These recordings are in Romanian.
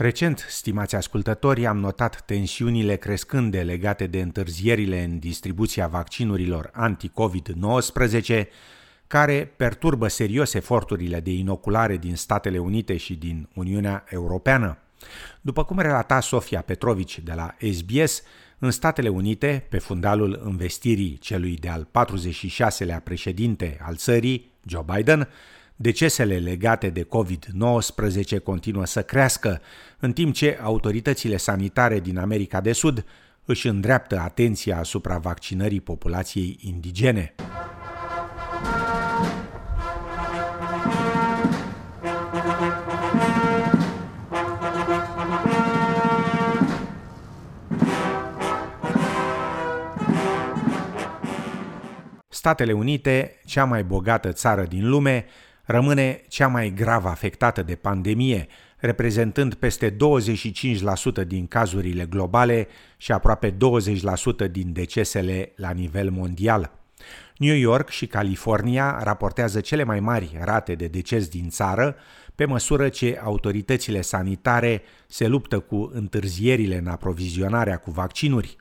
Recent, stimați ascultători, am notat tensiunile crescânde legate de întârzierile în distribuția vaccinurilor anti-COVID-19, care perturbă serios eforturile de inoculare din Statele Unite și din Uniunea Europeană. După cum relata Sofia Petrovici de la SBS, în Statele Unite, pe fundalul investirii celui de-al 46-lea președinte al țării, Joe Biden, Decesele legate de COVID-19 continuă să crească, în timp ce autoritățile sanitare din America de Sud își îndreaptă atenția asupra vaccinării populației indigene. Statele Unite, cea mai bogată țară din lume, rămâne cea mai grav afectată de pandemie, reprezentând peste 25% din cazurile globale și aproape 20% din decesele la nivel mondial. New York și California raportează cele mai mari rate de deces din țară, pe măsură ce autoritățile sanitare se luptă cu întârzierile în aprovizionarea cu vaccinuri.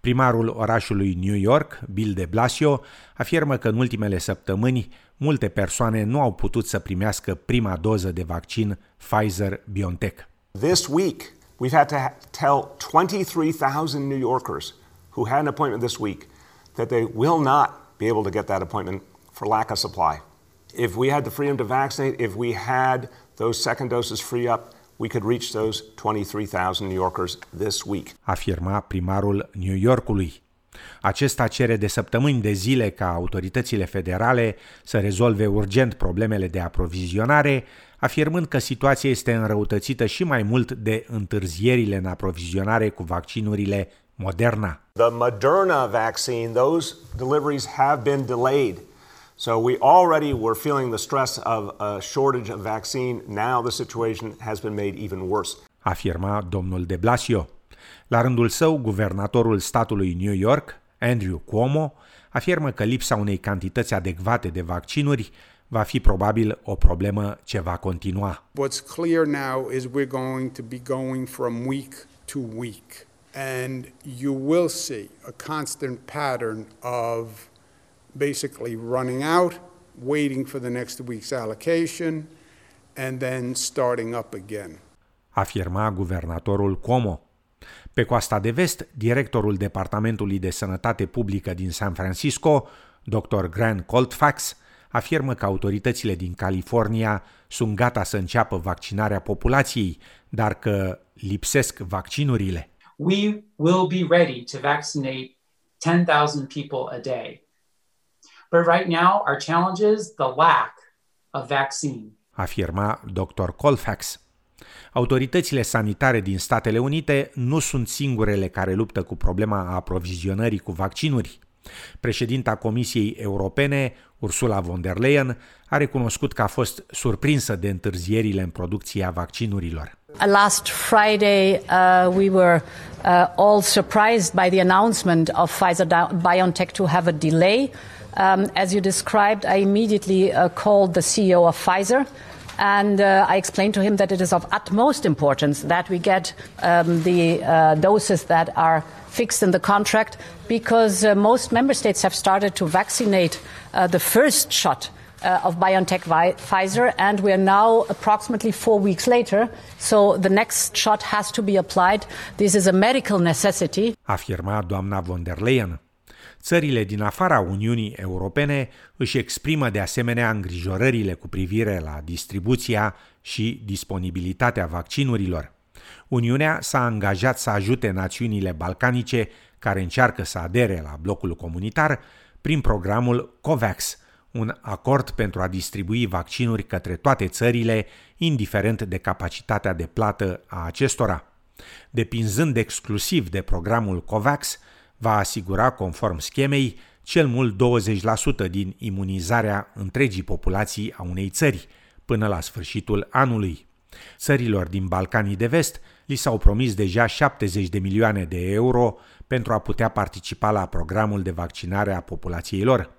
Primarul orașului New York, Bill de Blasio, afirmă că în ultimele săptămâni multe persoane nu au putut să primească prima doză de vaccin Pfizer-BioNTech. This week we've had to tell 23,000 New Yorkers who had an appointment this week that they will not be able to get that appointment for lack of supply. If we had the freedom to vaccinate, if we had those second doses free up, we could reach those 23,000 New Yorkers this week. Afirma primarul New Yorkului. Acesta cere de săptămâni de zile ca autoritățile federale să rezolve urgent problemele de aprovizionare, afirmând că situația este înrăutățită și mai mult de întârzierile în aprovizionare cu vaccinurile Moderna. The Moderna vaccine, those deliveries have been delayed. So we already were feeling the stress of a shortage of vaccine. Now the situation has been made even worse. Afirma domnul de Blasio. La rândul său, guvernatorul statului New York, Andrew Cuomo, afirmă că lipsa unei cantități adecvate de vaccinuri va fi probabil o problemă ce va continua. What's clear now is we're going to be going from week to week and you will see a constant pattern of basically running out, waiting for the next week's allocation and then starting up again. Afirma guvernatorul Cuomo. Pe coasta de vest, directorul Departamentului de Sănătate Publică din San Francisco, Dr. Grant Colfax, afirmă că autoritățile din California sunt gata să înceapă vaccinarea populației, dar că lipsesc vaccinurile. We will be ready to vaccinate 10,000 people a day. But right now our challenge is the lack of vaccine. Afirma Dr. Colfax. Autoritățile sanitare din Statele Unite nu sunt singurele care luptă cu problema aprovizionării cu vaccinuri. Președinta Comisiei Europene, Ursula von der Leyen, a recunoscut că a fost surprinsă de întârzierile în producția vaccinurilor. Last Friday, uh, we were uh, all surprised by the announcement of Pfizer BioNTech to have a delay. Um, as you described, I immediately uh, called the CEO of Pfizer And uh, I explained to him that it is of utmost importance that we get um, the uh, doses that are fixed in the contract because uh, most member states have started to vaccinate uh, the first shot uh, of BioNTech Pfizer, and we are now approximately four weeks later. So the next shot has to be applied. This is a medical necessity. Afirma doamna von der Leyen. Țările din afara Uniunii Europene își exprimă de asemenea îngrijorările cu privire la distribuția și disponibilitatea vaccinurilor. Uniunea s-a angajat să ajute națiunile balcanice care încearcă să adere la blocul comunitar prin programul COVAX, un acord pentru a distribui vaccinuri către toate țările, indiferent de capacitatea de plată a acestora. Depinzând exclusiv de programul COVAX, va asigura, conform schemei, cel mult 20% din imunizarea întregii populații a unei țări până la sfârșitul anului. Țărilor din Balcanii de Vest li s-au promis deja 70 de milioane de euro pentru a putea participa la programul de vaccinare a populației lor.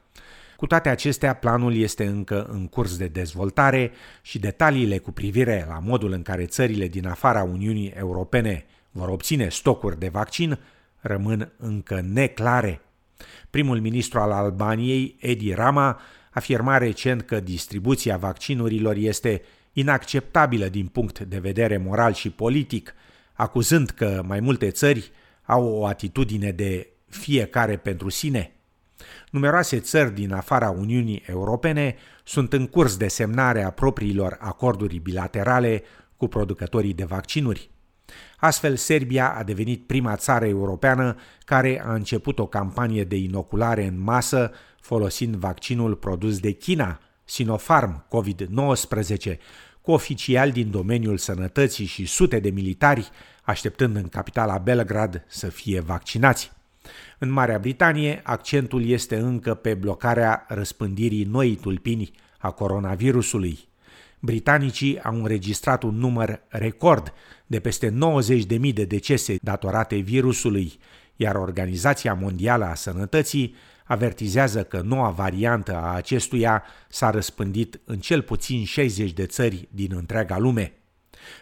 Cu toate acestea, planul este încă în curs de dezvoltare și detaliile cu privire la modul în care țările din afara Uniunii Europene vor obține stocuri de vaccin rămân încă neclare. Primul ministru al Albaniei, Edi Rama, afirma recent că distribuția vaccinurilor este inacceptabilă din punct de vedere moral și politic, acuzând că mai multe țări au o atitudine de fiecare pentru sine. Numeroase țări din afara Uniunii Europene sunt în curs de semnare a propriilor acorduri bilaterale cu producătorii de vaccinuri. Astfel, Serbia a devenit prima țară europeană care a început o campanie de inoculare în masă folosind vaccinul produs de China, Sinopharm COVID-19, cu oficiali din domeniul sănătății și sute de militari așteptând în capitala Belgrad să fie vaccinați. În Marea Britanie, accentul este încă pe blocarea răspândirii noii tulpini a coronavirusului. Britanicii au înregistrat un număr record de peste 90.000 de decese datorate virusului, iar Organizația Mondială a Sănătății avertizează că noua variantă a acestuia s-a răspândit în cel puțin 60 de țări din întreaga lume.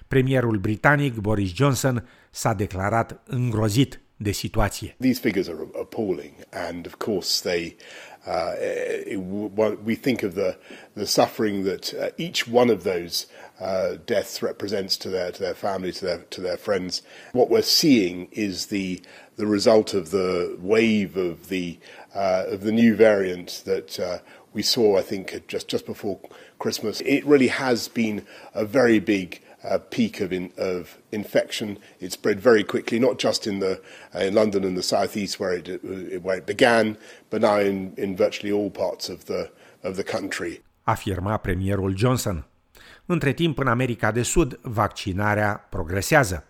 Premierul britanic Boris Johnson s-a declarat îngrozit de situație. These figures are appalling and of course they uh, it, we think of the the suffering that uh, each one of those uh, deaths represents to their to their family to their to their friends. What we're seeing is the the result of the wave of the uh, of the new variant that uh, we saw, I think, just just before Christmas. It really has been a very big uh, peak of, in, of infection. It spread very quickly, not just in the uh, in London and the southeast where it, uh, where it began, but now in, in virtually all parts of the of the country. Afirma premierul Johnson. Între timp, în America de Sud, vaccinarea progresează.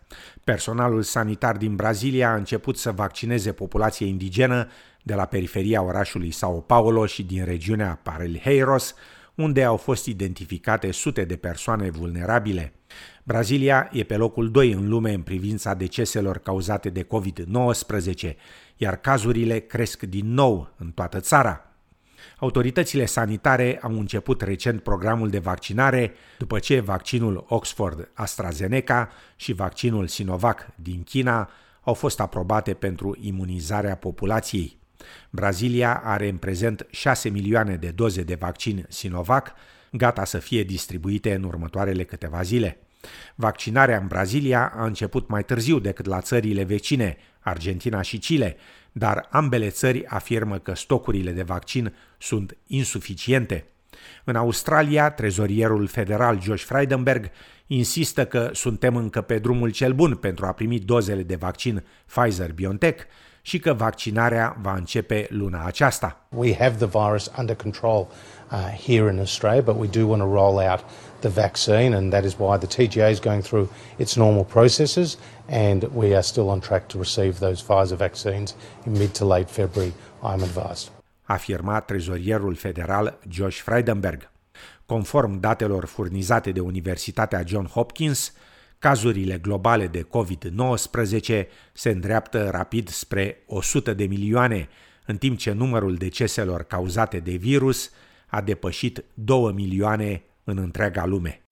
Personalul sanitar din Brazilia a început să vaccineze populația indigenă de la periferia orașului Sao Paulo și din regiunea Parelheiros, unde au fost identificate sute de persoane vulnerabile. Brazilia e pe locul 2 în lume în privința deceselor cauzate de COVID-19, iar cazurile cresc din nou în toată țara. Autoritățile sanitare au început recent programul de vaccinare după ce vaccinul Oxford AstraZeneca și vaccinul Sinovac din China au fost aprobate pentru imunizarea populației. Brazilia are în prezent 6 milioane de doze de vaccin Sinovac, gata să fie distribuite în următoarele câteva zile. Vaccinarea în Brazilia a început mai târziu decât la țările vecine, Argentina și Chile, dar ambele țări afirmă că stocurile de vaccin sunt insuficiente. În Australia, trezorierul federal Josh Frydenberg insistă că suntem încă pe drumul cel bun pentru a primi dozele de vaccin Pfizer-BioNTech și că vaccinarea va începe luna aceasta. We have the virus under control uh, here in Australia, but we do want to roll out the vaccine, and that is why the TGA is going through its normal processes, and we are still on track to receive those Pfizer vaccines in mid to late February, I'm advised. Afirma trezorierul federal Josh Frydenberg. Conform datelor furnizate de Universitatea John Hopkins, cazurile globale de COVID-19 se îndreaptă rapid spre 100 de milioane, în timp ce numărul deceselor cauzate de virus a depășit 2 milioane în întreaga lume.